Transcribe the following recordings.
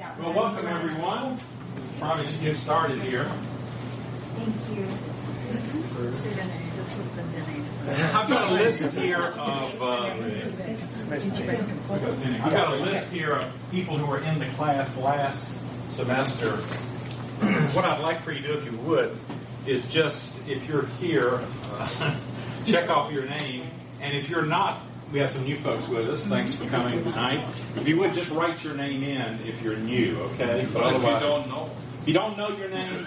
Well, welcome everyone. Probably should get started here. Thank you. This is the dinner. I've got a list here of. Uh, I've got a list here of people who were in the class last semester. what I'd like for you to do, if you would, is just if you're here, uh, check off your name, and if you're not we have some new folks with us. Thanks for coming tonight. If you would just write your name in if you're new, okay? But if you don't know. If you don't know your name, no,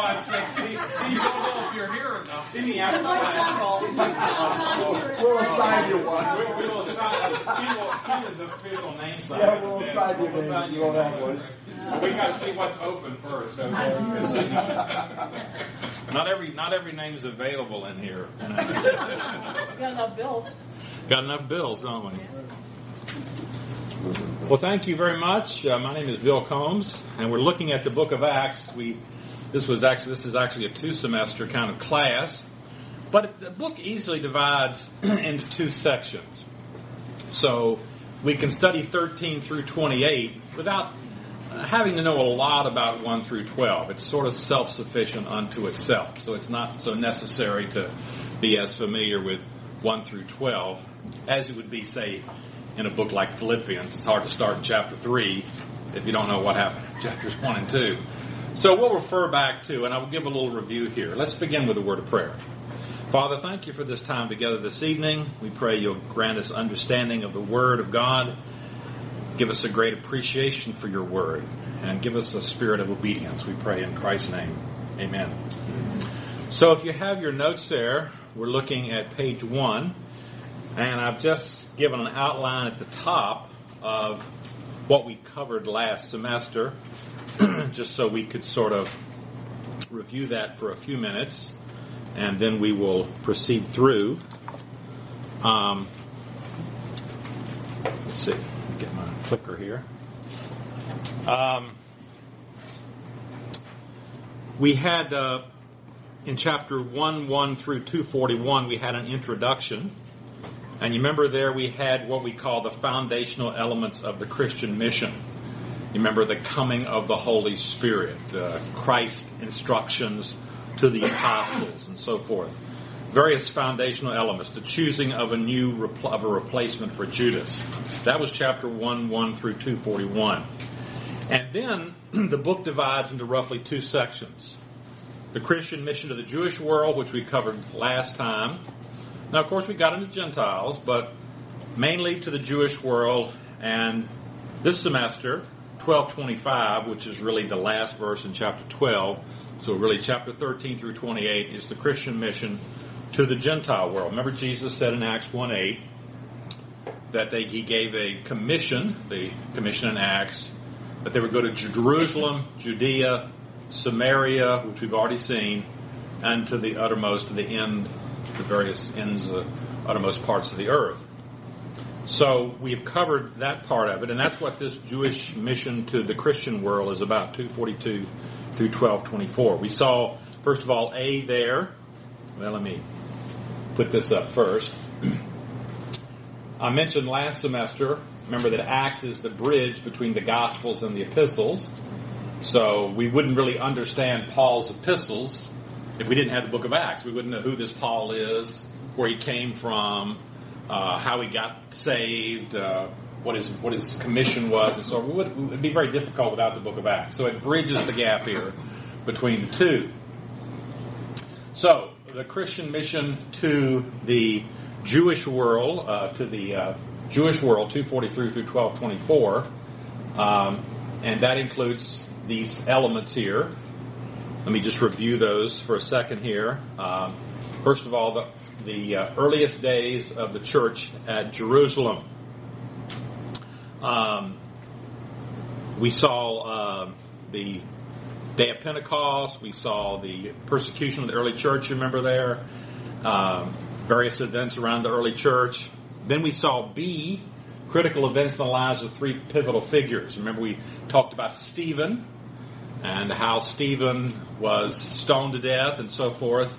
I'm saying, see, see, you don't know if you're here or not. See me after class. We'll assign you one. We'll, we'll assign, Ken is official name sign. Yeah, we'll assign you name. You won't have one. We got to see what's open first. Okay? not every not every name is available in here. Got enough bills. Got enough bills, don't we? Well, thank you very much. Uh, my name is Bill Combs, and we're looking at the Book of Acts. We this was actually this is actually a two semester kind of class, but the book easily divides into two sections. So we can study 13 through 28 without having to know a lot about 1 through 12. It's sort of self sufficient unto itself, so it's not so necessary to be as familiar with 1 through 12 as it would be, say, in a book like Philippians. It's hard to start in chapter 3 if you don't know what happened in chapters 1 and 2. So we'll refer back to, and I will give a little review here. Let's begin with a word of prayer. Father, thank you for this time together this evening. We pray you'll grant us understanding of the Word of God Give us a great appreciation for your word and give us a spirit of obedience. We pray in Christ's name. Amen. So if you have your notes there, we're looking at page one, and I've just given an outline at the top of what we covered last semester, just so we could sort of review that for a few minutes, and then we will proceed through. Um, let's see get my clicker here. Um, we had uh, in chapter 1 1 through 241, we had an introduction. And you remember there we had what we call the foundational elements of the Christian mission. You remember the coming of the Holy Spirit, uh, Christ instructions to the apostles, and so forth various foundational elements, the choosing of a new repl- of a replacement for Judas. That was chapter 1, 1 through 241. And then the book divides into roughly two sections. The Christian mission to the Jewish world, which we covered last time. Now, of course, we got into Gentiles, but mainly to the Jewish world. And this semester, 1225, which is really the last verse in chapter 12, so really chapter 13 through 28 is the Christian mission to the Gentile world. Remember, Jesus said in Acts 1 8 that they, he gave a commission, the commission in Acts, that they would go to Jerusalem, Judea, Samaria, which we've already seen, and to the uttermost, to the end, the various ends, of the uttermost parts of the earth. So we've covered that part of it, and that's what this Jewish mission to the Christian world is about, 242 through 1224. We saw, first of all, A there. Well, let me put this up first. I mentioned last semester, remember that Acts is the bridge between the Gospels and the epistles. So we wouldn't really understand Paul's epistles if we didn't have the book of Acts. We wouldn't know who this Paul is, where he came from, uh, how he got saved, uh, what his what his commission was, and so it would, it would be very difficult without the book of Acts. So it bridges the gap here between the two. So the Christian mission to the Jewish world, uh, to the uh, Jewish world, 243 through 1224, um, and that includes these elements here. Let me just review those for a second here. Um, first of all, the, the uh, earliest days of the church at Jerusalem. Um, we saw uh, the day of Pentecost. We saw the persecution of the early church, remember there? Um, various events around the early church. Then we saw B, critical events in the lives of three pivotal figures. Remember we talked about Stephen and how Stephen was stoned to death and so forth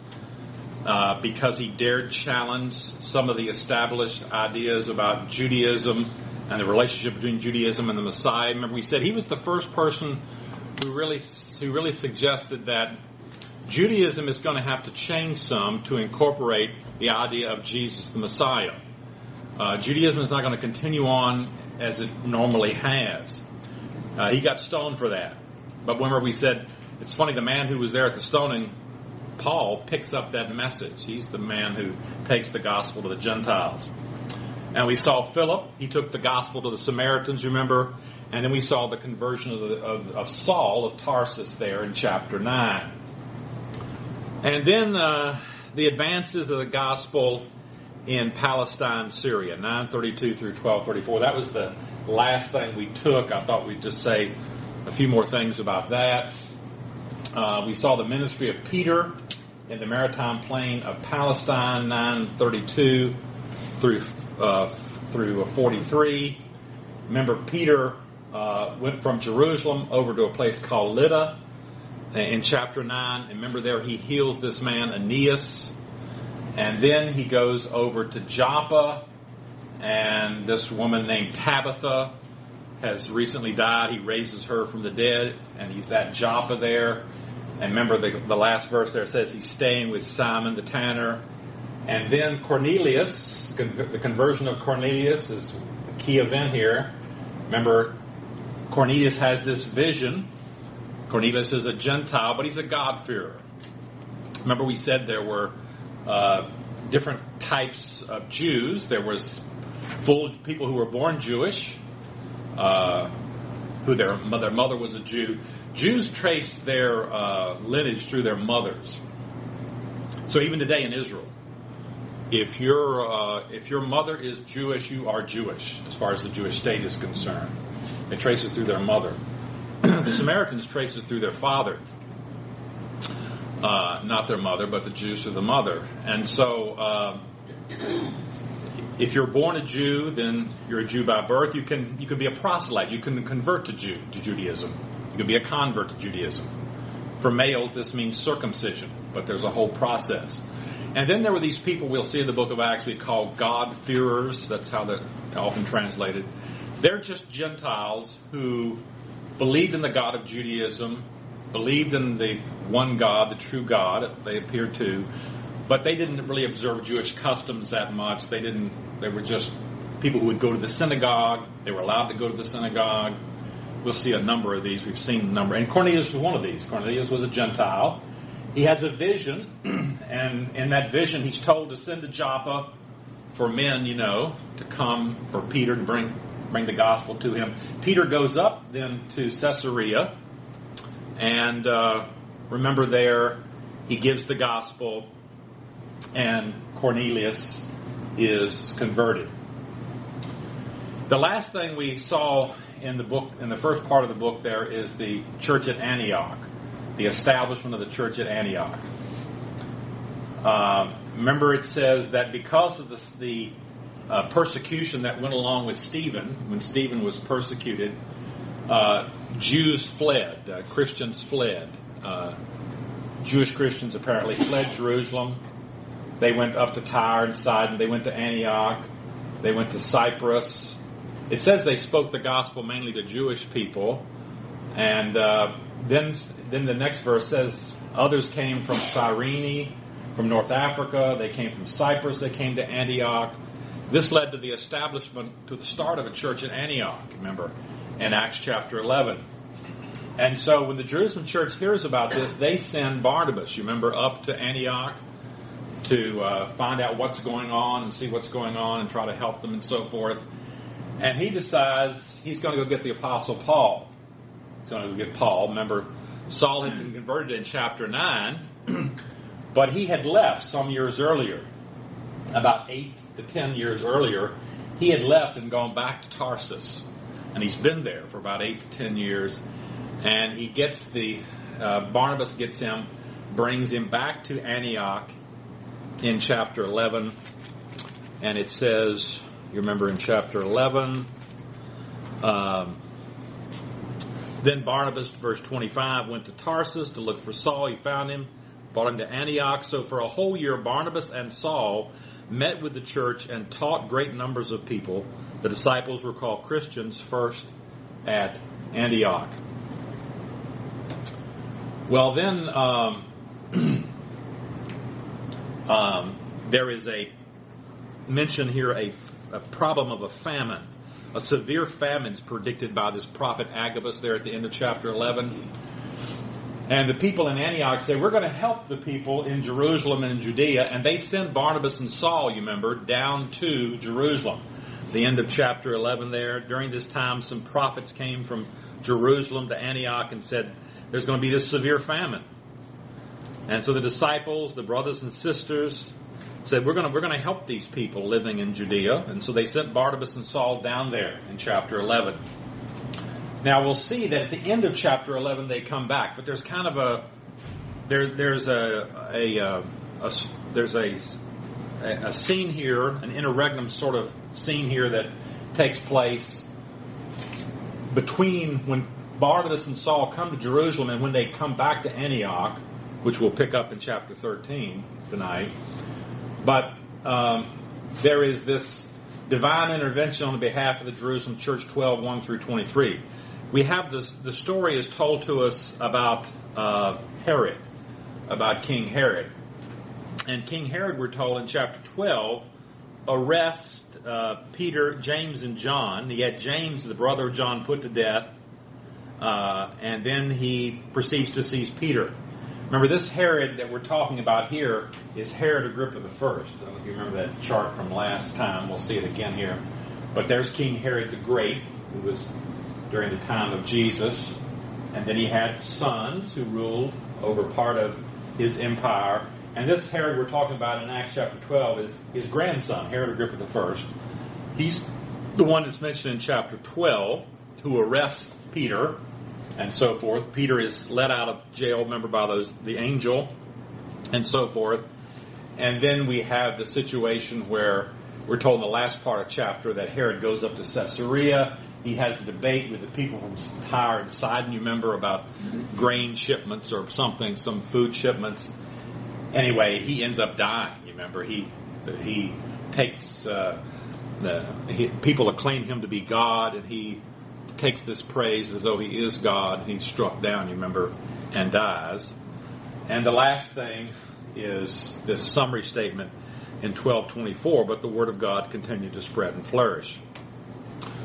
uh, because he dared challenge some of the established ideas about Judaism and the relationship between Judaism and the Messiah. Remember, we said he was the first person who really who really suggested that Judaism is going to have to change some to incorporate the idea of Jesus the Messiah. Uh, Judaism is not going to continue on as it normally has. Uh, he got stoned for that. But remember, we said it's funny. The man who was there at the stoning, Paul, picks up that message. He's the man who takes the gospel to the Gentiles. And we saw Philip. He took the gospel to the Samaritans. Remember, and then we saw the conversion of, the, of, of Saul of Tarsus there in chapter nine. And then uh, the advances of the gospel in Palestine, Syria, 932 through 1234. That was the last thing we took. I thought we'd just say a few more things about that. Uh, we saw the ministry of Peter in the maritime plain of Palestine, 932 through uh, through 43. Remember, Peter uh, went from Jerusalem over to a place called Lydda in chapter 9. And remember, there he heals this man, Aeneas. And then he goes over to Joppa, and this woman named Tabitha has recently died. He raises her from the dead, and he's at Joppa there. And remember, the, the last verse there says he's staying with Simon the tanner. And then Cornelius, the conversion of Cornelius is a key event here. Remember, Cornelius has this vision. Cornelius is a Gentile, but he's a God-fearer. Remember, we said there were uh, different types of Jews. There was full people who were born Jewish, uh, who their mother, mother was a Jew. Jews trace their uh, lineage through their mothers. So even today in Israel, if your uh, if your mother is Jewish, you are Jewish as far as the Jewish state is concerned. They trace it through their mother. the Samaritans trace it through their father, uh, not their mother, but the Jews through the mother. And so, uh, if you're born a Jew, then you're a Jew by birth. You can you can be a proselyte. You can convert to Jew to Judaism. You can be a convert to Judaism. For males, this means circumcision, but there's a whole process. And then there were these people we'll see in the book of Acts we call God-fearers. That's how they're often translated. They're just Gentiles who believed in the God of Judaism, believed in the one God, the true God, they appeared to, but they didn't really observe Jewish customs that much. They didn't, they were just people who would go to the synagogue. They were allowed to go to the synagogue. We'll see a number of these. We've seen a number. And Cornelius was one of these. Cornelius was a Gentile. He has a vision, and in that vision, he's told to send to Joppa for men, you know, to come for Peter to bring bring the gospel to him. Peter goes up then to Caesarea, and uh, remember there, he gives the gospel, and Cornelius is converted. The last thing we saw in the book, in the first part of the book, there is the church at Antioch, the establishment of the church at Antioch. Uh, remember, it says that because of the, the uh, persecution that went along with Stephen, when Stephen was persecuted, uh, Jews fled, uh, Christians fled. Uh, Jewish Christians apparently fled Jerusalem. They went up to Tyre and Sidon. They went to Antioch. They went to Cyprus. It says they spoke the gospel mainly to Jewish people. And uh, then, then the next verse says others came from Cyrene, from North Africa. They came from Cyprus. They came to Antioch. This led to the establishment, to the start of a church in Antioch, remember, in Acts chapter 11. And so when the Jerusalem church hears about this, they send Barnabas, you remember, up to Antioch to uh, find out what's going on and see what's going on and try to help them and so forth. And he decides he's going to go get the apostle Paul. He's going to go get Paul. Remember, Saul had been converted in chapter 9, but he had left some years earlier about eight to ten years earlier, he had left and gone back to Tarsus. And he's been there for about eight to ten years. And he gets the, uh, Barnabas gets him, brings him back to Antioch in chapter 11. And it says, you remember in chapter 11, um, then Barnabas, verse 25, went to Tarsus to look for Saul. He found him, brought him to Antioch. So for a whole year, Barnabas and Saul met with the church and taught great numbers of people. The disciples were called Christians first at Antioch. Well, then um, um, there is a mention here a, a problem of a famine. A severe famine is predicted by this prophet Agabus there at the end of chapter 11. And the people in Antioch say, We're going to help the people in Jerusalem and in Judea. And they send Barnabas and Saul, you remember, down to Jerusalem. The end of chapter 11 there. During this time, some prophets came from Jerusalem to Antioch and said, There's going to be this severe famine. And so the disciples, the brothers and sisters, said, We're going we're to help these people living in Judea. And so they sent Barnabas and Saul down there in chapter 11. Now we'll see that at the end of chapter 11 they come back, but there's kind of a there there's a a, uh, a, a there's a a scene here, an interregnum sort of scene here that takes place between when Barnabas and Saul come to Jerusalem and when they come back to Antioch, which we'll pick up in chapter 13 tonight. But um, there is this divine intervention on the behalf of the Jerusalem church 12, 1 through 23 we have this, the story is told to us about uh, Herod, about King Herod. And King Herod, we're told in chapter 12, arrests uh, Peter, James, and John. He had James, the brother of John, put to death. Uh, and then he proceeds to seize Peter. Remember, this Herod that we're talking about here is Herod Agrippa the First. I don't know if you remember that chart from last time. We'll see it again here. But there's King Herod the Great, who was during the time of Jesus. And then he had sons who ruled over part of his empire. And this Herod we're talking about in Acts chapter 12 is his grandson, Herod Agrippa I. He's the one that's mentioned in chapter 12 who arrests Peter and so forth. Peter is let out of jail, remember, by those the angel and so forth. And then we have the situation where we're told in the last part of chapter that Herod goes up to Caesarea he has a debate with the people from Tyre and Sidon, you remember, about grain shipments or something, some food shipments. Anyway, he ends up dying. You remember, he he takes uh, the he, people acclaim him to be God, and he takes this praise as though he is God. He's struck down, you remember, and dies. And the last thing is this summary statement in 1224, but the word of God continued to spread and flourish.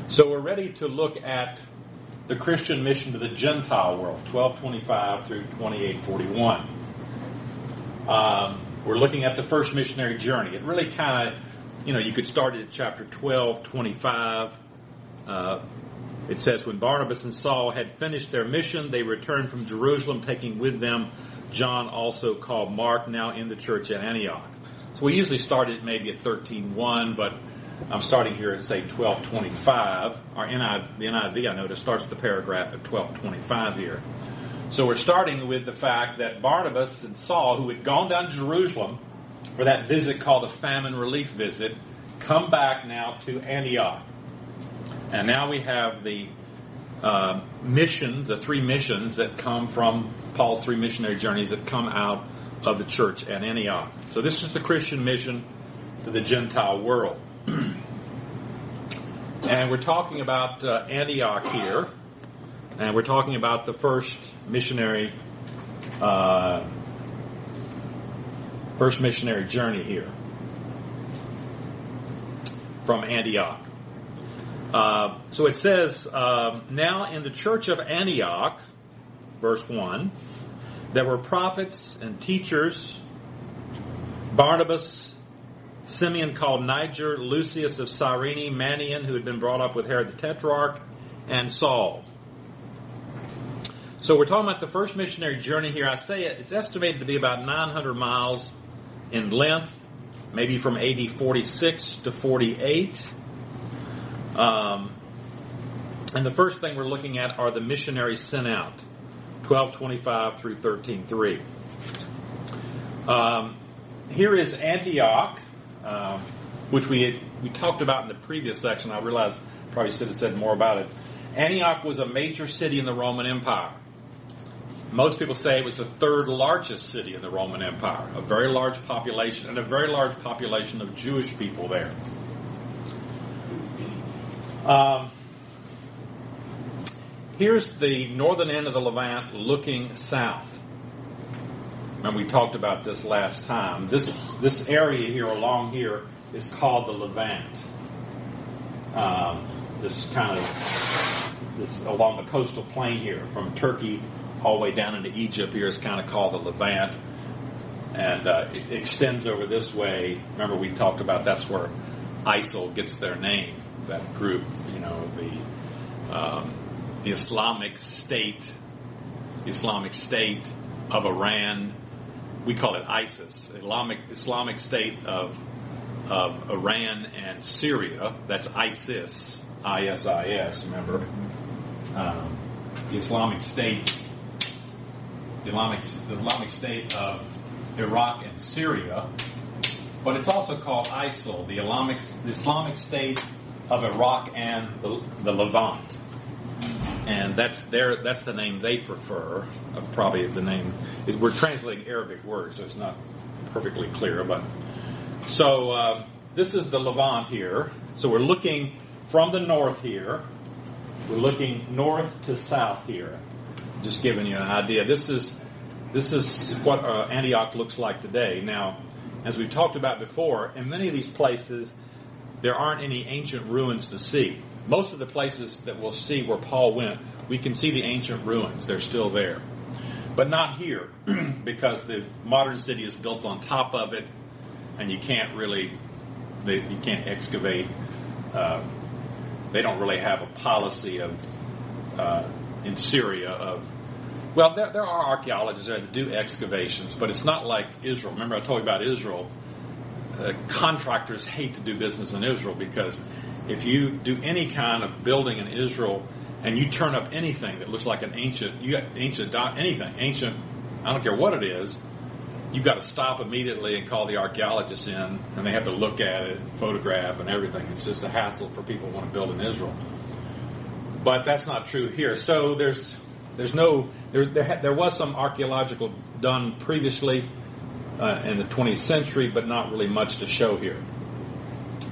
So we're ready to look at the Christian mission to the Gentile world, 1225 through 2841. Um, we're looking at the first missionary journey. It really kind of, you know, you could start at chapter 12, 25. Uh, it says, When Barnabas and Saul had finished their mission, they returned from Jerusalem, taking with them John, also called Mark, now in the church at Antioch. So we usually start it maybe at 13.1, but I'm starting here at say 1225. Our NIV, the NIV I noticed starts the paragraph at 1225 here. So we're starting with the fact that Barnabas and Saul, who had gone down to Jerusalem for that visit called the famine relief visit, come back now to Antioch. And now we have the uh, mission, the three missions that come from Paul's three missionary journeys that come out of the church at Antioch. So this is the Christian mission to the Gentile world. and we're talking about uh, Antioch here, and we're talking about the first missionary, uh, first missionary journey here from Antioch. Uh, so it says, um, now in the church of Antioch, verse 1, there were prophets and teachers, Barnabas, Simeon called Niger, Lucius of Cyrene, Manaen, who had been brought up with Herod the Tetrarch, and Saul. So we're talking about the first missionary journey here. I say it's estimated to be about 900 miles in length, maybe from AD 46 to 48. Um, and the first thing we're looking at are the missionaries sent out, 1225 through 13.3. Um, here is Antioch um, which we we talked about in the previous section. I realize probably should have said more about it. Antioch was a major city in the Roman Empire. most people say it was the third largest city in the Roman Empire, a very large population, and a very large population of Jewish people there. Um, here's the northern end of the Levant looking south. And we talked about this last time. This this area here along here is called the Levant. Um, this kind of this along the coastal plain here, from Turkey all the way down into Egypt. Here is kind of called the Levant, and uh, it extends over this way. Remember, we talked about that's where ISIL gets their name. That group, you know, the um, the Islamic State, the Islamic State of Iran. We call it ISIS, Islamic Islamic State of of Iran and Syria. That's ISIS, I S I S. Remember, um, the Islamic State, the Islamic, the Islamic State of Iraq and Syria. But it's also called ISIL, the Islamic, the Islamic State of Iraq and the, the Levant and that's their that's the name they prefer. Uh, probably the name we're translating Arabic words, so it's not perfectly clear. But so uh, this is the Levant here. So we're looking from the north here. We're looking north to south here. Just giving you an idea. This is this is what uh, Antioch looks like today. Now, as we've talked about before, in many of these places, there aren't any ancient ruins to see most of the places that we'll see where Paul went, we can see the ancient ruins. They're still there. But not here, because the modern city is built on top of it, and you can't really, they, you can't excavate. Uh, they don't really have a policy of, uh, in Syria of, well, there, there are archaeologists that do excavations, but it's not like Israel. Remember I told you about Israel? Uh, contractors hate to do business in Israel because if you do any kind of building in Israel and you turn up anything that looks like an ancient, you got ancient anything, ancient, I don't care what it is, you've got to stop immediately and call the archaeologists in, and they have to look at it, photograph, and everything. It's just a hassle for people who want to build in Israel. But that's not true here. So there's there's no there there, there was some archaeological done previously uh, in the 20th century, but not really much to show here.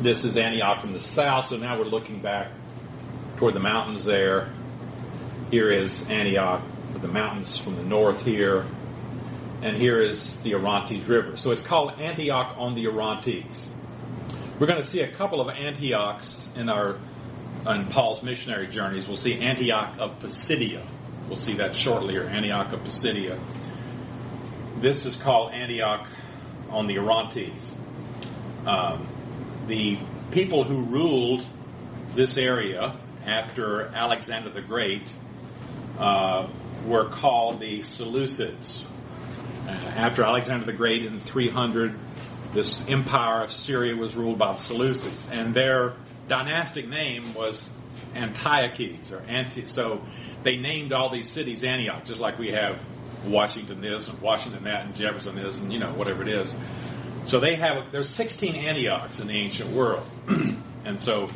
This is Antioch from the south, so now we're looking back toward the mountains there. Here is Antioch with the mountains from the north here. And here is the Orontes River. So it's called Antioch on the Orontes. We're going to see a couple of Antiochs in our in Paul's missionary journeys. We'll see Antioch of Pisidia. We'll see that shortly, or Antioch of Pisidia. This is called Antioch on the Orontes. Um, the people who ruled this area after Alexander the Great uh, were called the Seleucids. Uh, after Alexander the Great in 300, this empire of Syria was ruled by the Seleucids, and their dynastic name was Antiochus or Anti. So they named all these cities Antioch, just like we have Washington this and Washington that and Jefferson this and you know whatever it is. So they have there's 16 Antiochs in the ancient world, and so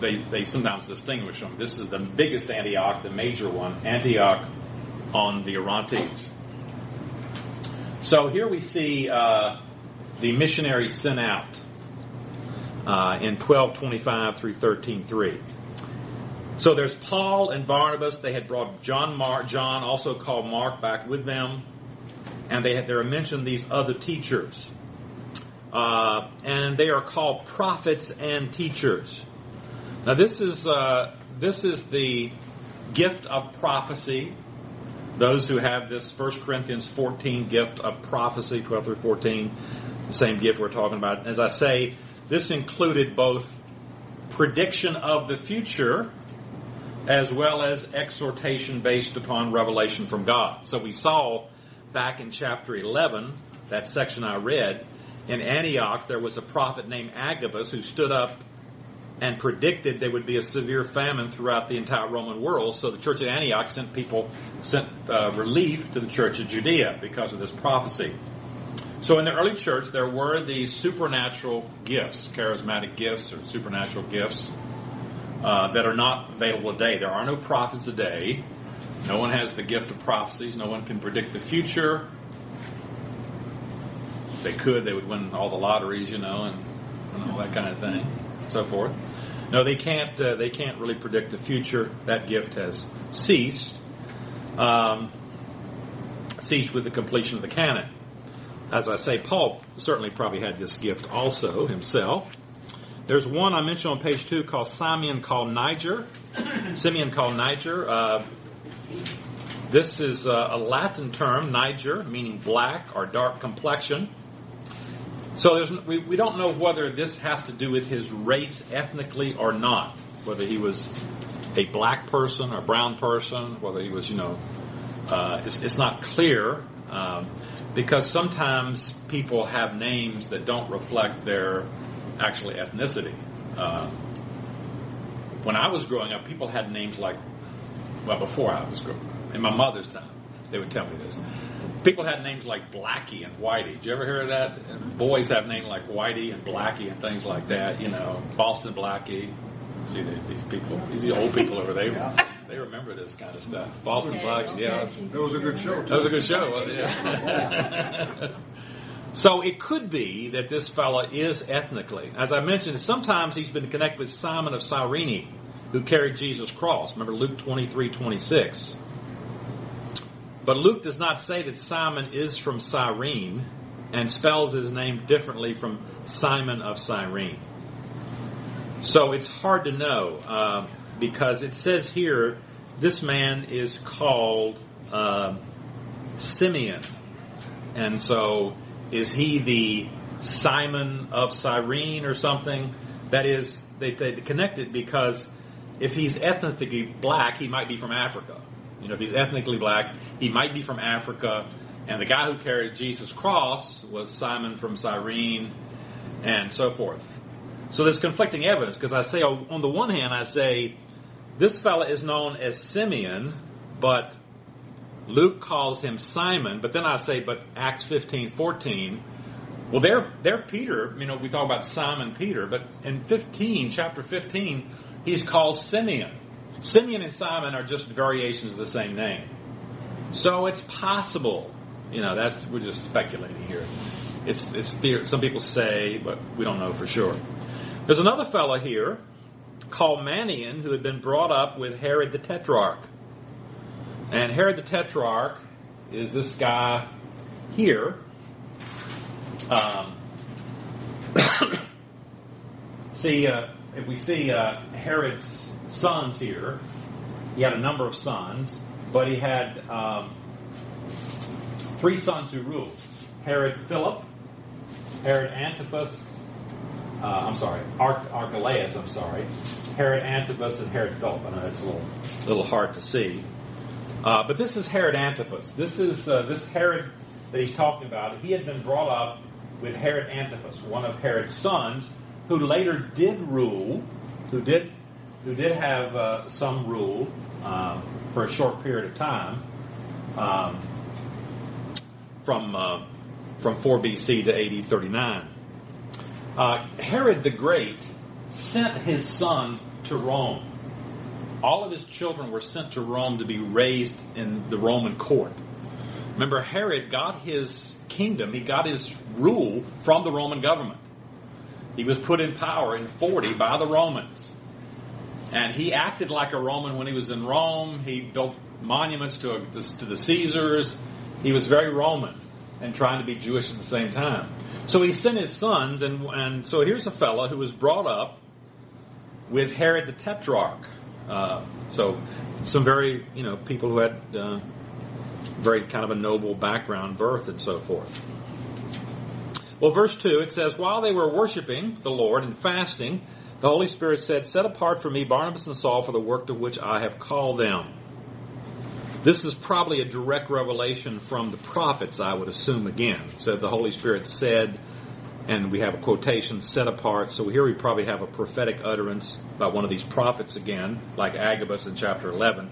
they they sometimes distinguish them. This is the biggest Antioch, the major one, Antioch on the Orontes. So here we see uh, the missionaries sent out uh, in 1225 through 1303. So there's Paul and Barnabas. They had brought John Mark, John, also called Mark, back with them, and they had, there are mentioned these other teachers. Uh, and they are called prophets and teachers. Now, this is uh, this is the gift of prophecy. Those who have this 1 Corinthians 14 gift of prophecy, 12 through 14, the same gift we're talking about. As I say, this included both prediction of the future as well as exhortation based upon revelation from God. So we saw back in chapter 11, that section I read, in Antioch, there was a prophet named Agabus who stood up and predicted there would be a severe famine throughout the entire Roman world. So the church at Antioch sent people, sent uh, relief to the church of Judea because of this prophecy. So in the early church, there were these supernatural gifts, charismatic gifts or supernatural gifts uh, that are not available today. There are no prophets today. No one has the gift of prophecies. No one can predict the future. If they could, they would win all the lotteries, you know, and, and all that kind of thing, so forth. No, they can't. Uh, they can't really predict the future. That gift has ceased. Um, ceased with the completion of the canon. As I say, Paul certainly probably had this gift also himself. There's one I mentioned on page two called Simeon called Niger. Simeon called Niger. Uh, this is uh, a Latin term, Niger, meaning black or dark complexion. So there's, we, we don't know whether this has to do with his race ethnically or not. Whether he was a black person or brown person, whether he was, you know, uh, it's, it's not clear um, because sometimes people have names that don't reflect their actual ethnicity. Uh, when I was growing up, people had names like, well, before I was growing up, in my mother's time, they would tell me this. People had names like Blackie and Whitey. Did you ever hear of that? Boys have names like Whitey and Blackie and things like that. You know, Boston Blackie. See these people, these old people over there. They remember this kind of stuff. Boston Blackie, yeah. It was a good show. That was a good show, wasn't it? Yeah. so it could be that this fella is ethnically. As I mentioned, sometimes he's been connected with Simon of Cyrene, who carried Jesus' cross. Remember Luke 23, 26. But Luke does not say that Simon is from Cyrene and spells his name differently from Simon of Cyrene. So it's hard to know uh, because it says here this man is called uh, Simeon. And so is he the Simon of Cyrene or something? That is, they, they connect it because if he's ethnically black, he might be from Africa. You know, if he's ethnically black, he might be from Africa. And the guy who carried Jesus' cross was Simon from Cyrene and so forth. So there's conflicting evidence because I say, on the one hand, I say, this fella is known as Simeon, but Luke calls him Simon. But then I say, but Acts 15, 14, well, they're, Peter. You know, we talk about Simon Peter, but in 15, chapter 15, he's called Simeon. Simeon and Simon are just variations of the same name. So it's possible. You know, that's, we're just speculating here. It's, it's theory. Some people say, but we don't know for sure. There's another fellow here called Manaen who had been brought up with Herod the Tetrarch. And Herod the Tetrarch is this guy here. Um, see, uh, if we see uh, Herod's sons here, he had a number of sons, but he had um, three sons who ruled Herod Philip, Herod Antipas, uh, I'm sorry, Arch- Archelaus, I'm sorry, Herod Antipas, and Herod Philip. I know it's a little, little hard to see. Uh, but this is Herod Antipas. This is uh, this Herod that he's talking about. He had been brought up with Herod Antipas, one of Herod's sons, who later did rule, who did who did have uh, some rule um, for a short period of time, um, from uh, from 4 BC to AD 39. Uh, Herod the Great sent his sons to Rome. All of his children were sent to Rome to be raised in the Roman court. Remember, Herod got his kingdom, he got his rule from the Roman government. He was put in power in 40 by the Romans. And he acted like a Roman when he was in Rome. He built monuments to, to the Caesars. He was very Roman and trying to be Jewish at the same time. So he sent his sons, and, and so here's a fellow who was brought up with Herod the Tetrarch. Uh, so some very, you know, people who had uh, very kind of a noble background, birth, and so forth. Well, verse 2, it says, While they were worshiping the Lord and fasting, the Holy Spirit said, Set apart for me Barnabas and Saul for the work to which I have called them. This is probably a direct revelation from the prophets, I would assume again. So the Holy Spirit said, and we have a quotation set apart. So here we probably have a prophetic utterance by one of these prophets again, like Agabus in chapter 11,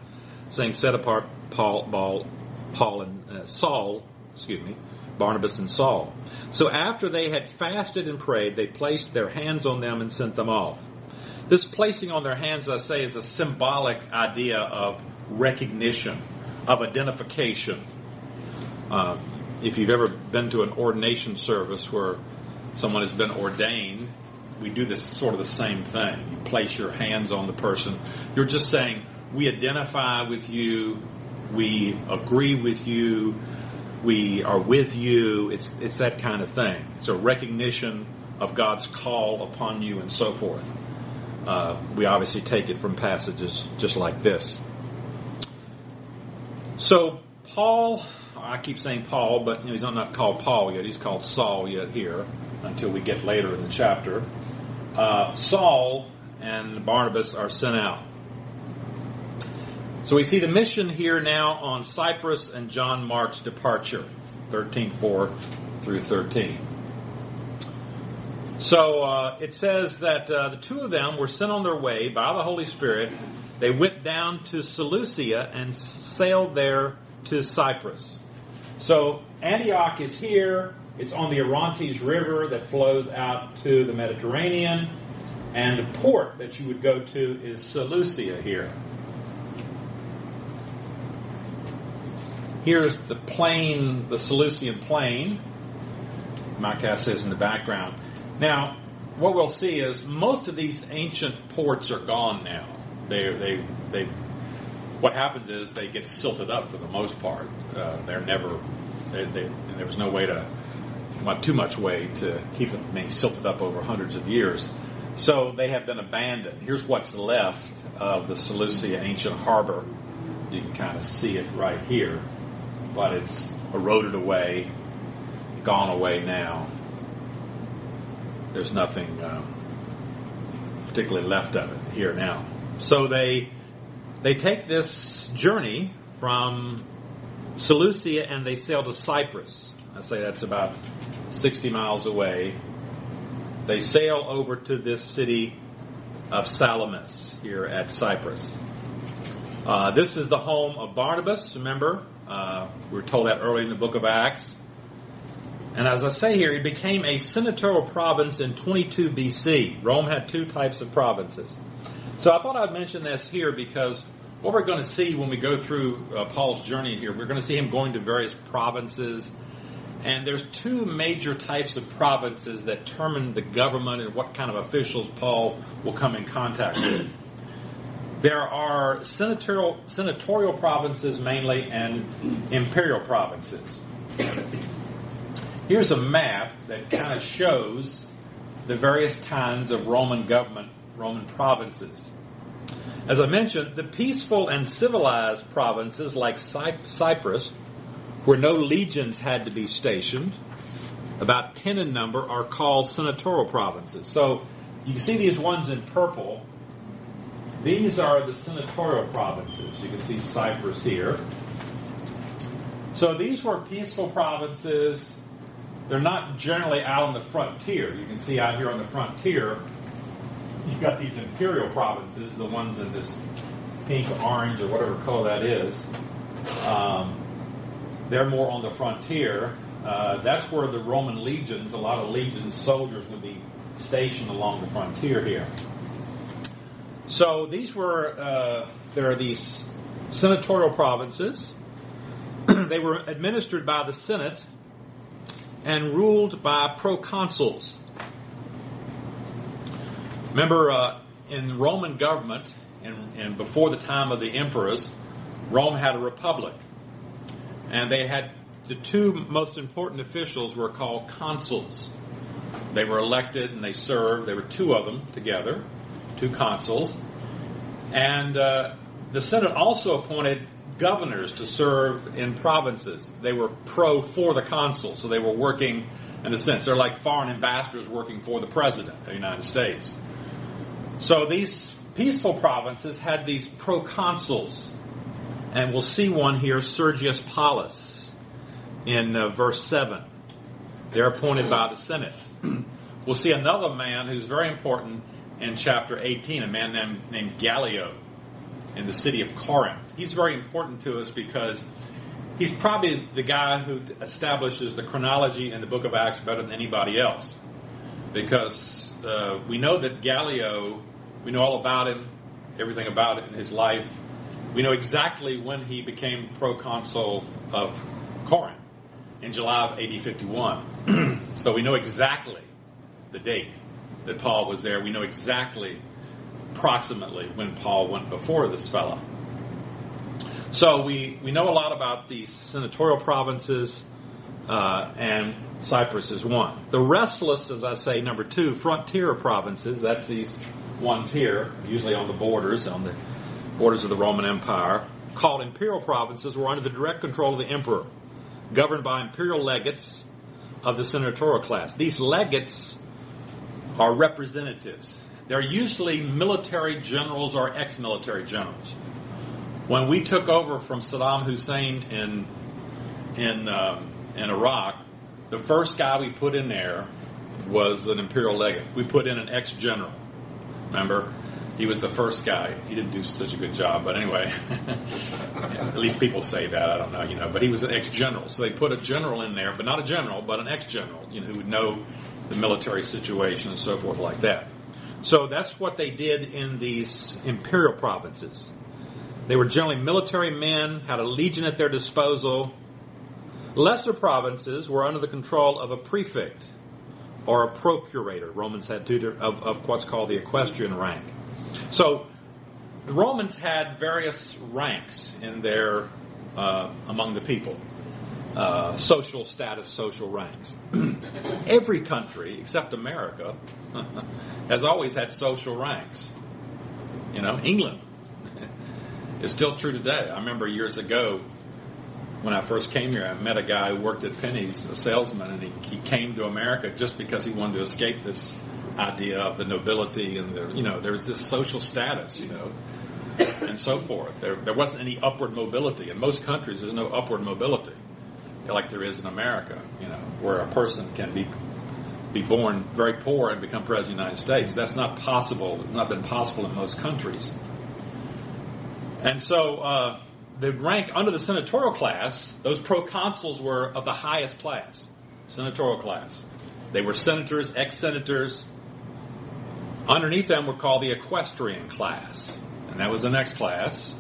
saying, Set apart Paul, Paul, Paul and uh, Saul, excuse me, Barnabas and Saul. So after they had fasted and prayed, they placed their hands on them and sent them off. This placing on their hands, I say, is a symbolic idea of recognition, of identification. Uh, if you've ever been to an ordination service where someone has been ordained, we do this sort of the same thing. You place your hands on the person. You're just saying, we identify with you, we agree with you, we are with you. It's, it's that kind of thing. It's a recognition of God's call upon you and so forth. Uh, we obviously take it from passages just like this. So, Paul, I keep saying Paul, but you know, he's not called Paul yet. He's called Saul yet here until we get later in the chapter. Uh, Saul and Barnabas are sent out. So we see the mission here now on Cyprus and John Mark's departure, 13.4 through 13. So uh, it says that uh, the two of them were sent on their way by the Holy Spirit. They went down to Seleucia and sailed there to Cyprus. So Antioch is here. It's on the Orontes River that flows out to the Mediterranean. And the port that you would go to is Seleucia here. Here's the plain, the Seleucian plain. Macas says in the background. Now, what we'll see is most of these ancient ports are gone now. They, they, they, what happens is they get silted up for the most part. Uh, they're never, they, they, there was no way to, not too much way to keep them being silted up over hundreds of years. So they have been abandoned. Here's what's left of the Seleucia ancient harbor. You can kind of see it right here, but it's eroded away, gone away now. There's nothing um, particularly left of it here now. So they they take this journey from Seleucia and they sail to Cyprus. I say that's about 60 miles away. They sail over to this city of Salamis here at Cyprus. Uh, this is the home of Barnabas. Remember, uh, we were told that early in the book of Acts. And as I say here, it became a senatorial province in 22 BC. Rome had two types of provinces. So I thought I'd mention this here because what we're going to see when we go through uh, Paul's journey here, we're going to see him going to various provinces. And there's two major types of provinces that determine the government and what kind of officials Paul will come in contact with. There are senatorial, senatorial provinces mainly and imperial provinces. Here's a map that kind of shows the various kinds of Roman government, Roman provinces. As I mentioned, the peaceful and civilized provinces like Cyprus, where no legions had to be stationed, about 10 in number, are called senatorial provinces. So you see these ones in purple. These are the senatorial provinces. You can see Cyprus here. So these were peaceful provinces they're not generally out on the frontier. You can see out here on the frontier, you've got these imperial provinces, the ones in this pink, orange, or whatever color that is. Um, they're more on the frontier. Uh, that's where the Roman legions, a lot of legions soldiers would be stationed along the frontier here. So these were, uh, there are these senatorial provinces. they were administered by the Senate and ruled by proconsuls. Remember, uh, in Roman government, and, and before the time of the emperors, Rome had a republic. And they had the two most important officials were called consuls. They were elected and they served. There were two of them together, two consuls. And uh, the Senate also appointed governors to serve in provinces. They were pro for the consul, so they were working in a sense. They're like foreign ambassadors working for the president of the United States. So these peaceful provinces had these proconsuls, and we'll see one here, Sergius Paulus, in uh, verse 7. They're appointed by the Senate. we'll see another man who's very important in chapter 18, a man named, named Gallio in the city of Corinth. He's very important to us because he's probably the guy who establishes the chronology in the book of Acts better than anybody else. Because uh, we know that Gallio, we know all about him, everything about it in his life. We know exactly when he became proconsul of Corinth in July of AD 51. so we know exactly the date that Paul was there. We know exactly, approximately, when Paul went before this fellow. So we, we know a lot about the senatorial provinces, uh, and Cyprus is one. The restless, as I say, number two, frontier provinces, that's these ones here, usually on the borders, on the borders of the Roman Empire, called imperial provinces, were under the direct control of the emperor, governed by imperial legates of the senatorial class. These legates are representatives. They're usually military generals or ex-military generals. When we took over from Saddam Hussein in in um, in Iraq, the first guy we put in there was an imperial legate. We put in an ex-general. Remember, he was the first guy. He didn't do such a good job, but anyway, at least people say that. I don't know, you know. But he was an ex-general, so they put a general in there, but not a general, but an ex-general, you know, who would know the military situation and so forth like that. So that's what they did in these imperial provinces. They were generally military men, had a legion at their disposal. Lesser provinces were under the control of a prefect or a procurator. Romans had two of, of what's called the equestrian rank. So the Romans had various ranks in their uh, among the people. Uh, social status, social ranks. Every country except America has always had social ranks. You know, England is still true today. I remember years ago when I first came here, I met a guy who worked at Penney's, a salesman, and he, he came to America just because he wanted to escape this idea of the nobility and the, you know, there's this social status, you know, and so forth. There, there wasn't any upward mobility. In most countries, there's no upward mobility like there is in America, you know, where a person can be be born very poor and become president of the United States. That's not possible. It's not been possible in most countries. And so uh, the rank under the senatorial class, those proconsuls were of the highest class, senatorial class. They were senators, ex-senators. Underneath them were called the equestrian class, and that was the next class.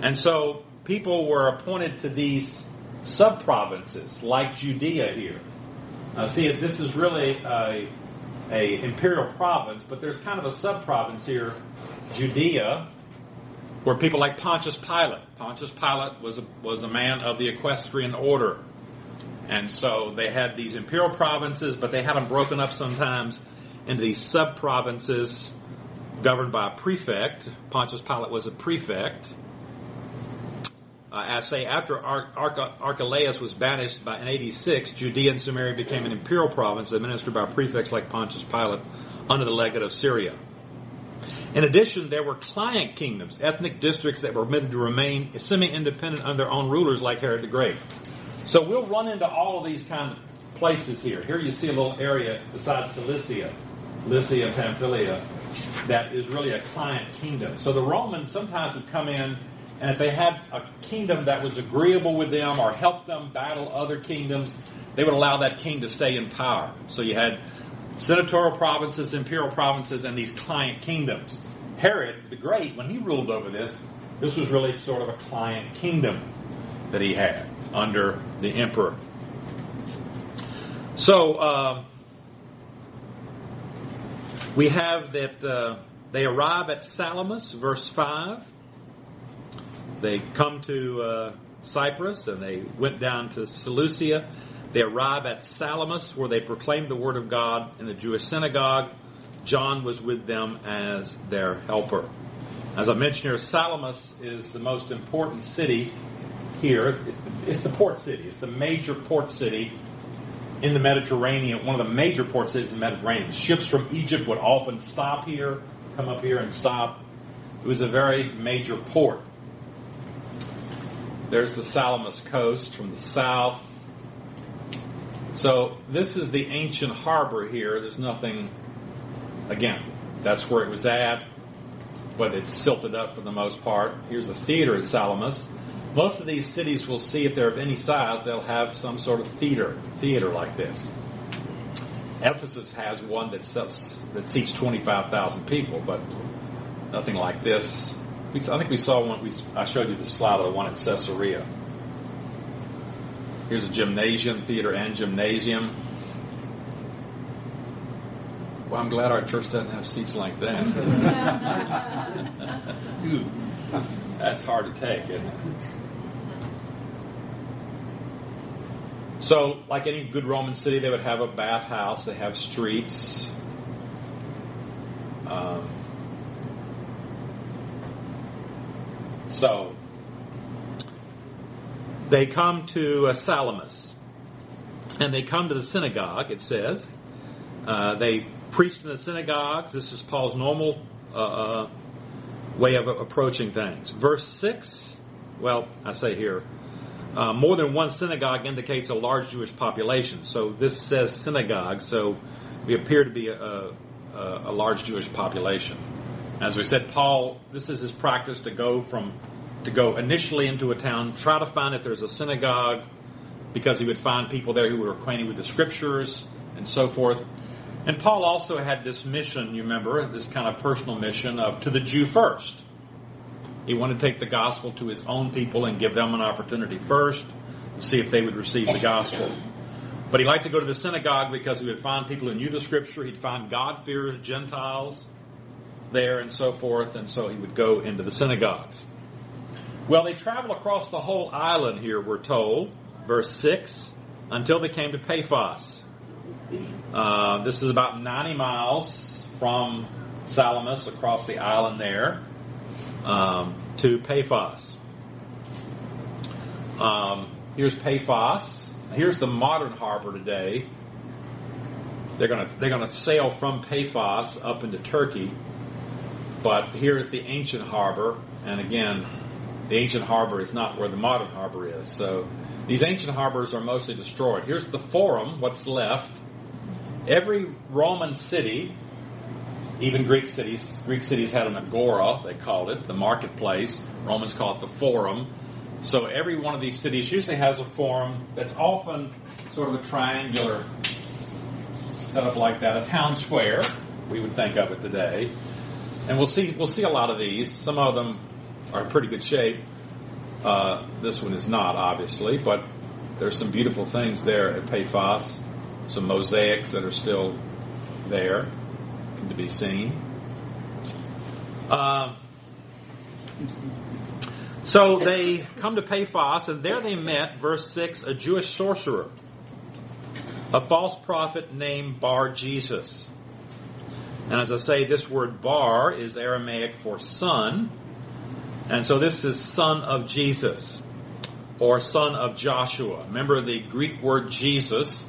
And so people were appointed to these sub-provinces, like Judea here. See, this is really a, a imperial province, but there's kind of a sub-province here, Judea, where people like Pontius Pilate. Pontius Pilate was a, was a man of the equestrian order. And so they had these imperial provinces, but they had them broken up sometimes into these sub provinces governed by a prefect. Pontius Pilate was a prefect. Uh, as say after Ar- Archelaus was banished by in 86, Judea and Samaria became an imperial province administered by prefects like Pontius Pilate under the legate of Syria. In addition, there were client kingdoms, ethnic districts that were permitted to remain semi-independent under their own rulers like Herod the Great. So we'll run into all of these kind of places here. Here you see a little area besides Cilicia, Lycia, Pamphylia, that is really a client kingdom. So the Romans sometimes would come in and if they had a kingdom that was agreeable with them or helped them battle other kingdoms, they would allow that king to stay in power. So you had senatorial provinces, imperial provinces, and these client kingdoms. Herod the Great, when he ruled over this, this was really sort of a client kingdom that he had under the emperor. So uh, we have that uh, they arrive at Salamis, verse 5. They come to uh, Cyprus and they went down to Seleucia. They arrive at Salamis where they proclaimed the word of God in the Jewish synagogue. John was with them as their helper. As I mentioned here, Salamis is the most important city here. It's the port city. It's the major port city in the Mediterranean, one of the major port cities in the Mediterranean. Ships from Egypt would often stop here, come up here and stop. It was a very major port. There's the Salamis coast from the south. So this is the ancient harbor here. There's nothing, again, that's where it was at, but it's silted up for the most part. Here's a theater at Salamis. Most of these cities will see if they're of any size, they'll have some sort of theater, theater like this. Ephesus has one that, that seats 25,000 people, but nothing like this We, I think we saw one. We, I showed you the slide of the one at Caesarea. Here's a gymnasium, theater, and gymnasium. Well, I'm glad our church doesn't have seats like that. Ooh, that's hard to take, isn't it? So, like any good Roman city, they would have a bathhouse. They have streets. Um, so, they come to uh, Salamis, and they come to the synagogue. It says uh, they preached in the synagogues. This is Paul's normal uh, uh way of approaching things. Verse six. Well, I say here, uh, more than one synagogue indicates a large Jewish population. So this says synagogue, so we appear to be a, a, a large Jewish population. As we said, Paul, this is his practice to go from, to go initially into a town, try to find if there's a synagogue, because he would find people there who were acquainted with the scriptures and so forth. And Paul also had this mission, you remember, this kind of personal mission of to the Jew first. He wanted to take the gospel to his own people and give them an opportunity first see if they would receive the gospel. But he liked to go to the synagogue because he would find people who knew the scripture. He'd find God-fearers, Gentiles there and so forth. And so he would go into the synagogues. Well, they traveled across the whole island here, we're told, verse 6, until they came to Paphos. Uh, this is about 90 miles from Salamis across the island there um, to Paphos. Um, here's Paphos. Here's the modern harbor today. They're gonna they're gonna sail from Paphos up into Turkey, but here's the ancient harbor, and again, the ancient harbor is not where the modern harbor is. So these ancient harbors are mostly destroyed. Here's the Forum, what's left. Every Roman city even Greek cities, Greek cities had an agora, they called it, the marketplace. Romans call it the forum. So every one of these cities usually has a forum that's often sort of a triangular setup like that, a town square, we would think of it today. And we'll see, we'll see a lot of these. Some of them are in pretty good shape. Uh, this one is not, obviously, but there's some beautiful things there at Paphos, some mosaics that are still there to be seen. Uh, so they come to Paphos, and there they met, verse 6, a Jewish sorcerer, a false prophet named Bar Jesus. And as I say, this word bar is Aramaic for son. And so this is son of Jesus or son of Joshua. Remember the Greek word Jesus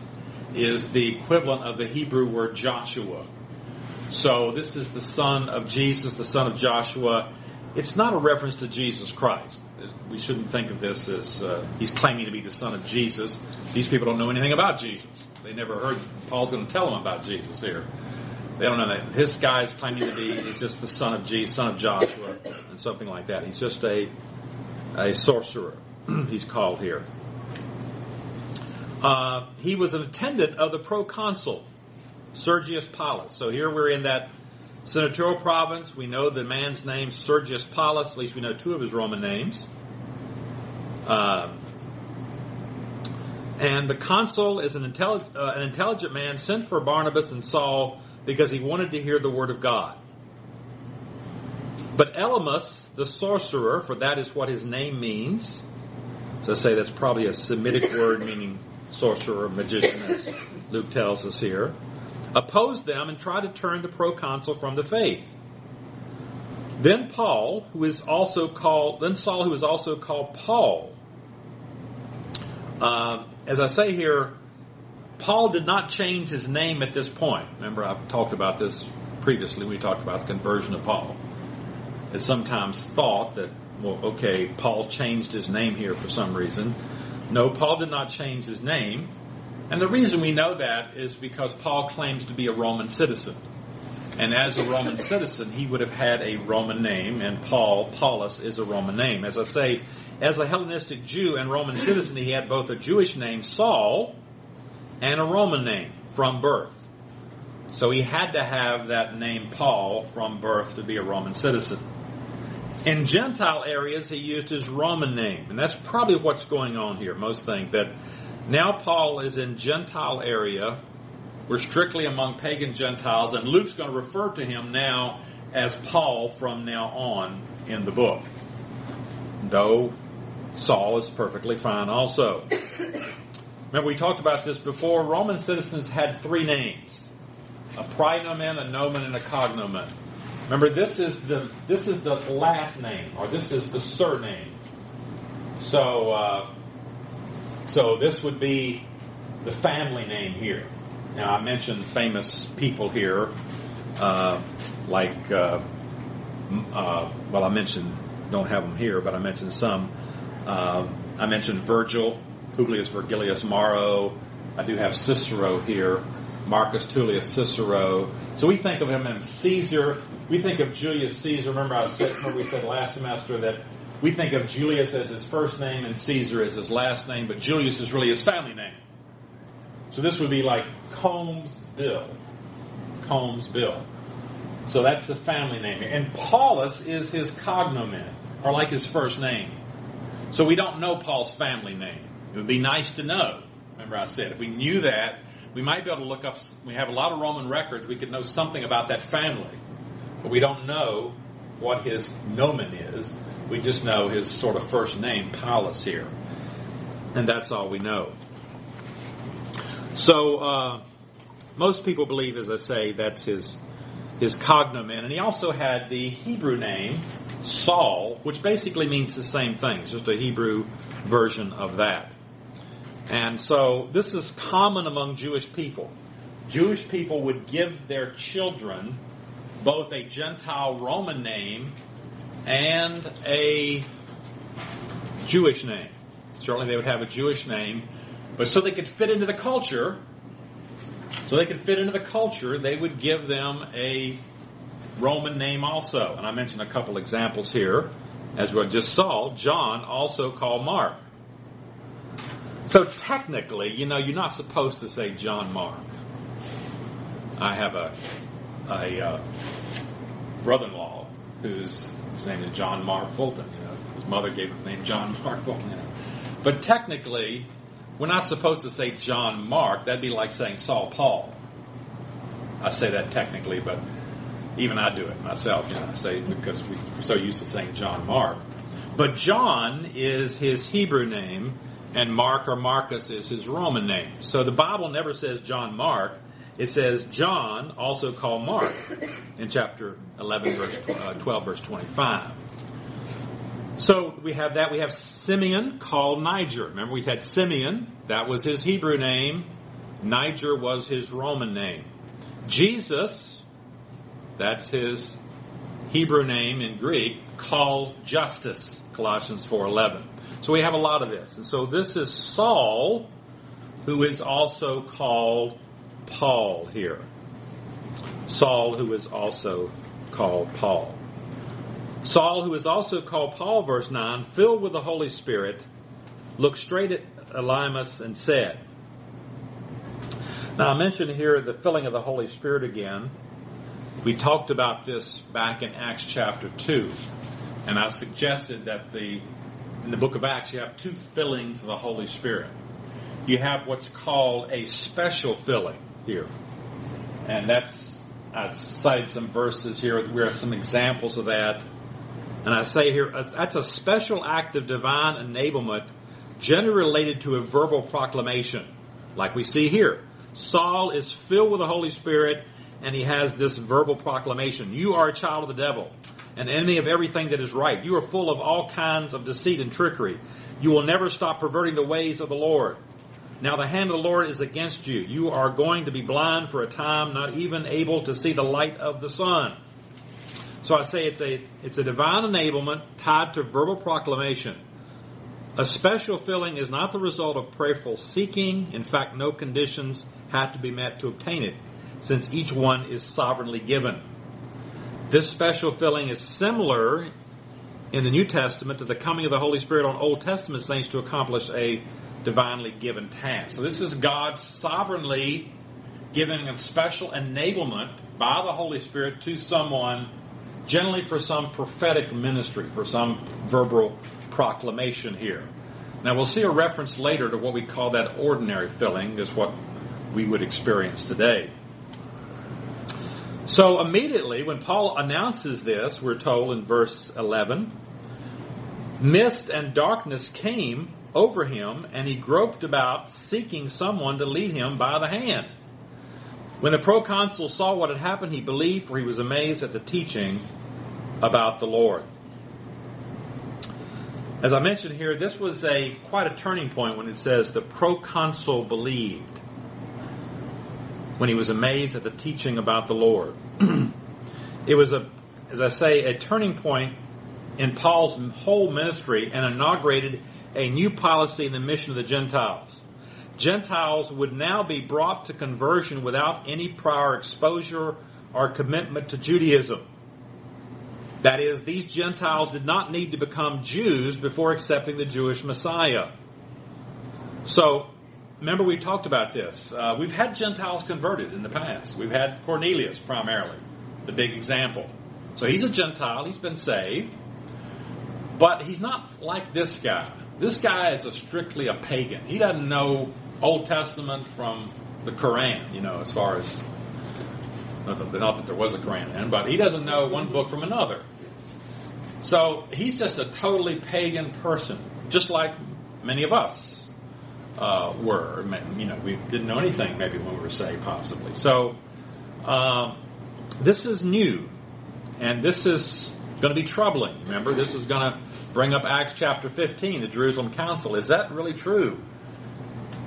is the equivalent of the Hebrew word Joshua. So this is the son of Jesus, the son of Joshua. It's not a reference to Jesus Christ. We shouldn't think of this as uh, he's claiming to be the son of Jesus. These people don't know anything about Jesus. They never heard Paul's going to tell them about Jesus here. They don't know that. This guy's claiming to be just the son of Jesus, son of Joshua, and something like that. He's just a a sorcerer. he's called here. Uh, he was an attendant of the proconsul. Sergius Paulus. So here we're in that senatorial province. We know the man's name, Sergius Paulus. At least we know two of his Roman names. Uh, and the consul is an, intellig- uh, an intelligent man sent for Barnabas and Saul because he wanted to hear the word of God. But Elymas, the sorcerer, for that is what his name means. So I say that's probably a Semitic word meaning sorcerer, magician, as Luke tells us here opposed them and try to turn the proconsul from the faith. Then Paul, who is also called, then Saul, who is also called Paul. Uh, as I say here, Paul did not change his name at this point. Remember, I've talked about this previously we talked about the conversion of Paul. It's sometimes thought that, well, okay, Paul changed his name here for some reason. No, Paul did not change his name. And the reason we know that is because Paul claims to be a Roman citizen. And as a Roman citizen, he would have had a Roman name, and Paul, Paulus, is a Roman name. As I say, as a Hellenistic Jew and Roman citizen, he had both a Jewish name, Saul, and a Roman name from birth. So he had to have that name Paul from birth to be a Roman citizen. In Gentile areas, he used his Roman name, and that's probably what's going on here. Most think that now Paul is in Gentile area. We're strictly among pagan Gentiles, and Luke's going to refer to him now as Paul from now on in the book. Though Saul is perfectly fine also. Remember, we talked about this before. Roman citizens had three names a praenomen, a nomen, and a cognomen. Remember, this is the this is the last name, or this is the surname. So, uh, so this would be the family name here. Now, I mentioned famous people here, uh, like uh, uh, well, I mentioned don't have them here, but I mentioned some. Uh, I mentioned Virgil, Publius Vergilius Maro. I do have Cicero here. Marcus Tullius Cicero. So we think of him as Caesar. We think of Julius Caesar. Remember, I said, we said last semester that we think of Julius as his first name and Caesar as his last name, but Julius is really his family name. So this would be like Combs Bill. Combs Bill. So that's the family name. And Paulus is his cognomen, or like his first name. So we don't know Paul's family name. It would be nice to know. Remember I said, if we knew that, we might be able to look up, we have a lot of Roman records, we could know something about that family. But we don't know what his nomen is. We just know his sort of first name, Paulus, here. And that's all we know. So, uh, most people believe, as I say, that's his, his cognomen. And he also had the Hebrew name, Saul, which basically means the same thing. It's just a Hebrew version of that. And so this is common among Jewish people. Jewish people would give their children both a Gentile Roman name and a Jewish name. Certainly they would have a Jewish name, but so they could fit into the culture, so they could fit into the culture, they would give them a Roman name also. And I mentioned a couple examples here. As we just saw, John also called Mark. So technically, you know, you're not supposed to say John Mark. I have a a uh, brother-in-law whose his name is John Mark Fulton. You know, his mother gave him the name John Mark Fulton. You know. But technically, we're not supposed to say John Mark. That'd be like saying Saul Paul. I say that technically, but even I do it myself. You know, I say because we're so used to saying John Mark. But John is his Hebrew name, and Mark or Marcus is his Roman name. So the Bible never says John Mark. It says John, also called Mark, in chapter 11, verse uh, 12, verse 25. So we have that. We have Simeon called Niger. Remember, we had Simeon. That was his Hebrew name. Niger was his Roman name. Jesus, that's his Hebrew name in Greek, called Justus, Colossians 4.11. So we have a lot of this. And so this is Saul, who is also called Paul here. Saul, who is also called Paul. Saul, who is also called Paul, verse 9, filled with the Holy Spirit, looked straight at Elymas and said, Now I mentioned here the filling of the Holy Spirit again. We talked about this back in Acts chapter 2, and I suggested that the in the book of Acts you have two fillings of the Holy Spirit. You have what's called a special filling here. And that's, I cited some verses here where some examples of that. And I say here, that's a special act of divine enablement generally related to a verbal proclamation, like we see here. Saul is filled with the Holy Spirit and he has this verbal proclamation. You are a child of the devil, an enemy of everything that is right. You are full of all kinds of deceit and trickery. You will never stop perverting the ways of the Lord. Now the hand of the Lord is against you. You are going to be blind for a time, not even able to see the light of the sun. So I say it's a, it's a divine enablement tied to verbal proclamation. A special filling is not the result of prayerful seeking. In fact, no conditions have to be met to obtain it, since each one is sovereignly given. This special filling is similar in the New Testament to the coming of the Holy Spirit on Old Testament saints to accomplish a divinely given task. So this is God sovereignly giving a special enablement by the Holy Spirit to someone generally for some prophetic ministry, for some verbal proclamation here. Now we'll see a reference later to what we call that ordinary filling, is what we would experience today. So immediately when Paul announces this, we're told in verse 11, mist and darkness came over him and he groped about seeking someone to lead him by the hand. When the proconsul saw what had happened, he believed for he was amazed at the teaching about the Lord. As I mentioned here, this was a quite a turning point when it says the proconsul believed when he was amazed at the teaching about the Lord. it was a, as I say, a turning point in Paul's whole ministry and inaugurated a new policy in the mission of the Gentiles. Gentiles would now be brought to conversion without any prior exposure or commitment to Judaism. That is, these Gentiles did not need to become Jews before accepting the Jewish Messiah. So, remember we talked about this. Uh, we've had Gentiles converted in the past. We've had Cornelius primarily, the big example. So he's a Gentile, he's been saved, but he's not like this guy. This guy is a strictly a pagan. He doesn't know Old Testament from the Quran, you know, as far as not that, not that there was a Quran then, but he doesn't know one book from another. So he's just a totally pagan person, just like many of us uh, were. You know, we didn't know anything maybe when we were saved, possibly. So um, this is new, and this is going to be troubling. Remember, this is going to bring up Acts chapter 15, the Jerusalem Council. Is that really true?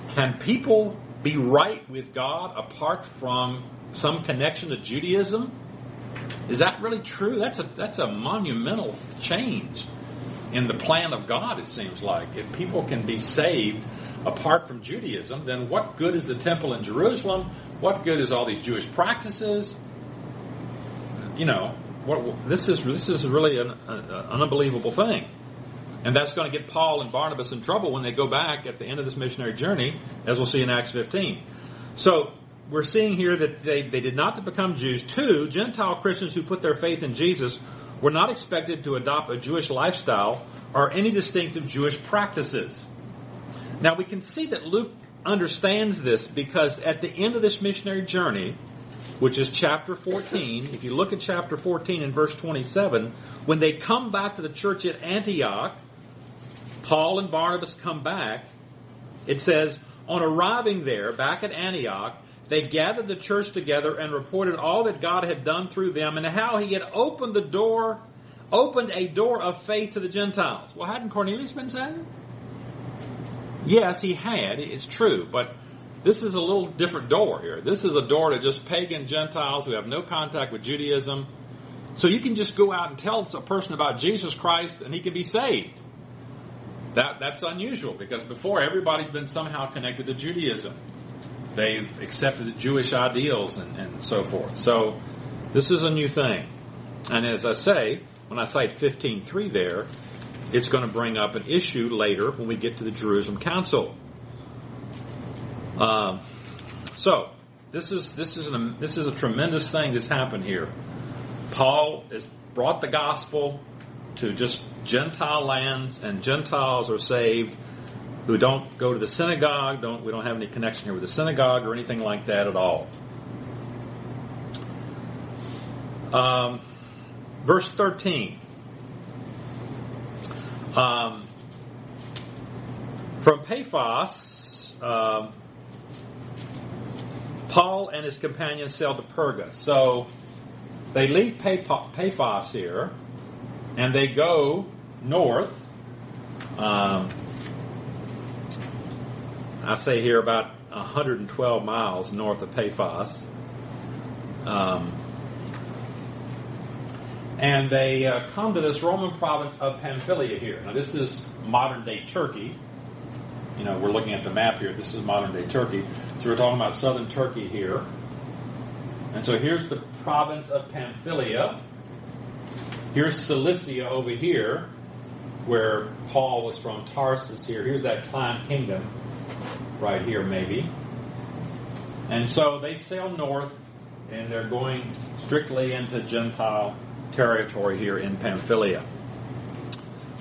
Can people be right with God apart from some connection to Judaism? Is that really true? That's a that's a monumental change in the plan of God. It seems like if people can be saved apart from Judaism, then what good is the temple in Jerusalem? What good is all these Jewish practices? You know, what, this is this is really an, an unbelievable thing. And that's going to get Paul and Barnabas in trouble when they go back at the end of this missionary journey, as we'll see in Acts 15. So we're seeing here that they, they did not become Jews. Two, Gentile Christians who put their faith in Jesus were not expected to adopt a Jewish lifestyle or any distinctive Jewish practices. Now we can see that Luke understands this because at the end of this missionary journey, which is chapter 14, if you look at chapter 14 and verse 27, when they come back to the church at Antioch, Paul and Barnabas come back. It says, on arriving there, back at Antioch, they gathered the church together and reported all that God had done through them and how he had opened the door, opened a door of faith to the Gentiles. Well, hadn't Cornelius been saved? Yes, he had. It's true. But this is a little different door here. This is a door to just pagan Gentiles who have no contact with Judaism. So you can just go out and tell a person about Jesus Christ and he can be saved. That, that's unusual because before everybody's been somehow connected to Judaism. They've accepted the Jewish ideals and, and so forth. So this is a new thing. And as I say, when I cite 15.3 there, it's going to bring up an issue later when we get to the Jerusalem Council. Um, so this is this is an, this is a tremendous thing that's happened here. Paul has brought the gospel to just Gentile lands, and Gentiles are saved who don't go to the synagogue. Don't we don't have any connection here with the synagogue or anything like that at all. Um, verse thirteen. Um, from Paphos, um, Paul and his companions sail to Perga. So they leave Paphos here, and they go north. Um, I say here about 112 miles north of Paphos. Um, and they uh, come to this Roman province of Pamphylia here. Now, this is modern day Turkey. You know, we're looking at the map here. This is modern day Turkey. So we're talking about southern Turkey here. And so here's the province of Pamphylia. Here's Cilicia over here, where Paul was from Tarsus here. Here's that client kingdom right here, maybe. And so they sail north, and they're going strictly into Gentile territory here in Pamphylia.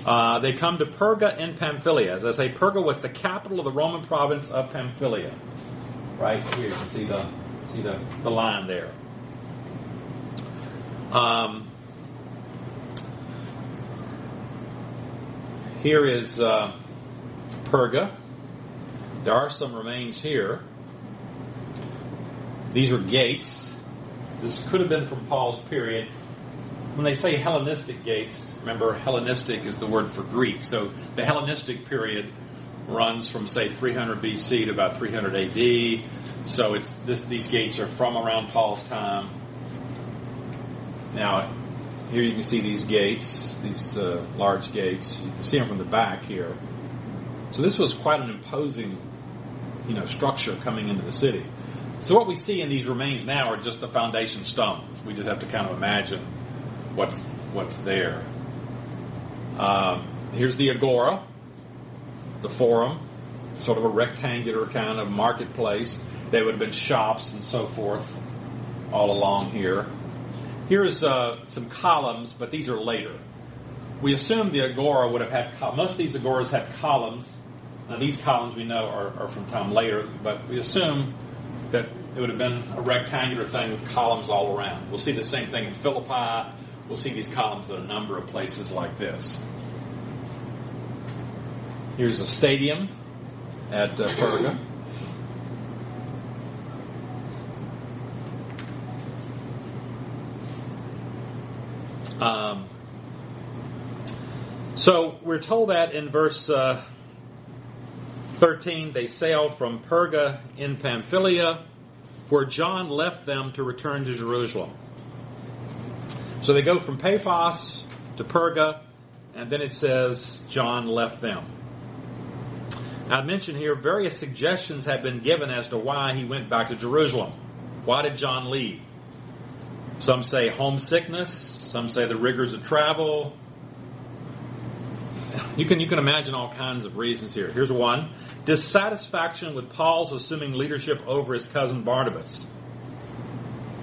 Uh, they come to Perga in Pamphylia. As I say, Perga was the capital of the Roman province of Pamphylia. Right here, you can see the see the, the line there. Um, here is uh, Perga. There are some remains here. These are gates. This could have been from Paul's period. When they say Hellenistic gates, remember Hellenistic is the word for Greek. So the Hellenistic period runs from say 300 BC to about 300 AD. So it's this, these gates are from around Paul's time. Now, here you can see these gates, these uh, large gates. You can see them from the back here. So this was quite an imposing, you know, structure coming into the city. So what we see in these remains now are just the foundation stones. We just have to kind of imagine what's what's there. Um, here's the agora, the forum, sort of a rectangular kind of marketplace. There would have been shops and so forth all along here. Here's uh, some columns, but these are later. We assume the agora would have had most of these agoras had columns. Now these columns we know are, are from time later, but we assume that it would have been a rectangular thing with columns all around. We'll see the same thing in Philippi. We'll see these columns at a number of places like this. Here's a stadium at uh, Perga. Um, so we're told that in verse uh, 13, they sailed from Perga in Pamphylia, where John left them to return to Jerusalem. So they go from Paphos to Perga, and then it says John left them. I mentioned here various suggestions have been given as to why he went back to Jerusalem. Why did John leave? Some say homesickness, some say the rigors of travel. You can, you can imagine all kinds of reasons here. Here's one. Dissatisfaction with Paul's assuming leadership over his cousin Barnabas.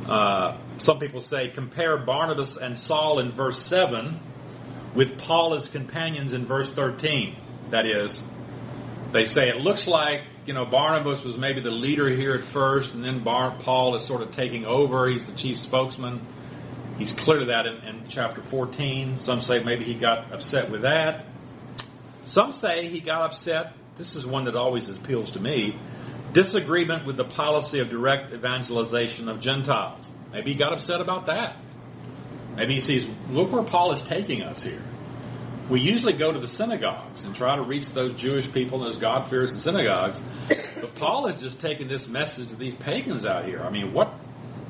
Uh, some people say compare Barnabas and Saul in verse 7 with Paul as companions in verse 13. That is, they say it looks like, you know, Barnabas was maybe the leader here at first, and then Bar- Paul is sort of taking over. He's the chief spokesman. He's clear to that in, in chapter 14. Some say maybe he got upset with that. Some say he got upset. This is one that always appeals to me. Disagreement with the policy of direct evangelization of Gentiles. Maybe he got upset about that. Maybe he sees, look where Paul is taking us here. We usually go to the synagogues and try to reach those Jewish people and those God-fearers in synagogues. But Paul is just taking this message to these pagans out here. I mean, what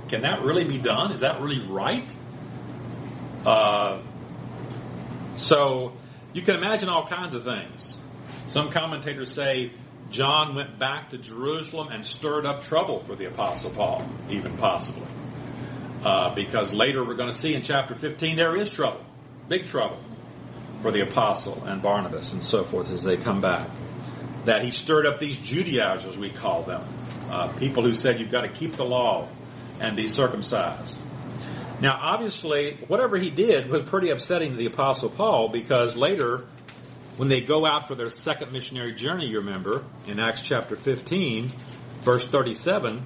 can that really be done? Is that really right? Uh, so you can imagine all kinds of things. Some commentators say John went back to Jerusalem and stirred up trouble for the Apostle Paul, even possibly. Uh, because later we're going to see in chapter 15 there is trouble, big trouble for the apostle and Barnabas and so forth as they come back. That he stirred up these Judaizers, we call them, uh, people who said you've got to keep the law and be circumcised. Now, obviously, whatever he did was pretty upsetting to the Apostle Paul because later, when they go out for their second missionary journey, you remember, in Acts chapter 15, verse 37,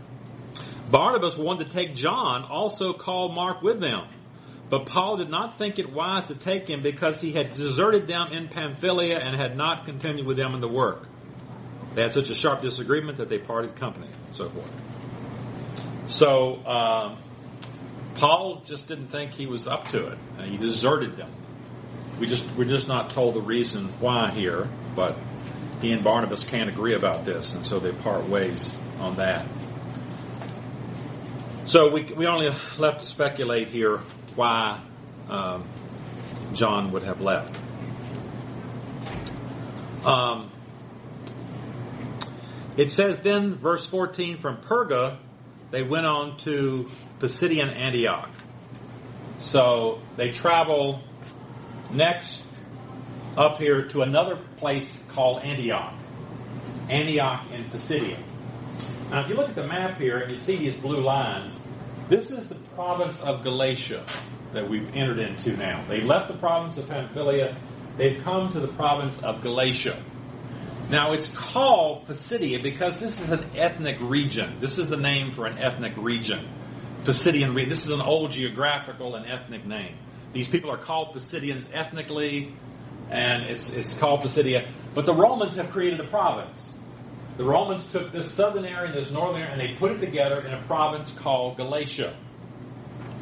Barnabas wanted to take John, also called Mark, with them. But Paul did not think it wise to take him because he had deserted them in Pamphylia and had not continued with them in the work. They had such a sharp disagreement that they parted company and so forth. So, uh, Paul just didn't think he was up to it. He deserted them. We just we're just not told the reason why here, but he and Barnabas can't agree about this, and so they part ways on that. So we we only left to speculate here why um, John would have left. Um, it says then, verse 14, from Perga, they went on to Pisidian Antioch. So they travel next up here to another place called Antioch. Antioch in Pisidia. Now, if you look at the map here and you see these blue lines, this is the province of Galatia. that we've entered into now. They left the province of Pamphylia. They've come to the province of Galatia. Now it's called Pisidia because this is an ethnic region. This is the name for an ethnic region. Pisidian region. This is an old geographical and ethnic name. These people are called Pisidians ethnically, and it's, it's called Pisidia. But the Romans have created a province. The Romans took this southern area and this northern area and they put it together in a province called Galatia.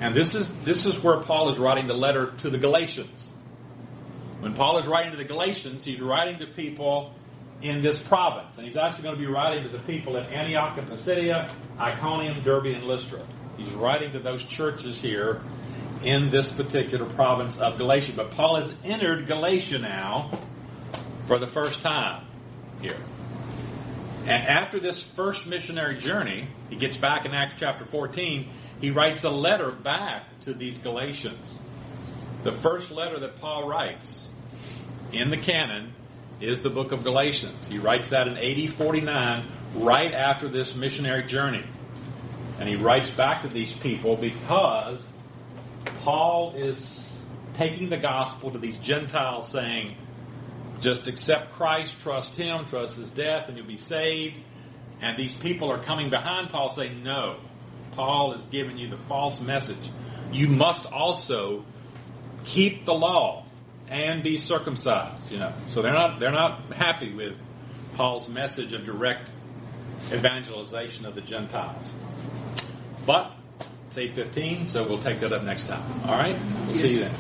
And this is, this is where Paul is writing the letter to the Galatians. When Paul is writing to the Galatians, he's writing to people in this province. And he's actually going to be writing to the people at Antioch and Pisidia, Iconium, Derbe, and Lystra. He's writing to those churches here in this particular province of Galatia. But Paul has entered Galatia now for the first time here. And after this first missionary journey, he gets back in Acts chapter 14, he writes a letter back to these Galatians. The first letter that Paul writes in the canon is the book of Galatians. He writes that in AD 49, right after this missionary journey. And he writes back to these people because Paul is taking the gospel to these Gentiles saying, just accept Christ, trust Him, trust His death, and you'll be saved. And these people are coming behind Paul saying, no, Paul is giving you the false message. You must also keep the law and be circumcised, you know. So they're not, they're not happy with Paul's message of direct evangelization of the Gentiles. But it's 8.15, so we'll take that up next time. All right? We'll see you then.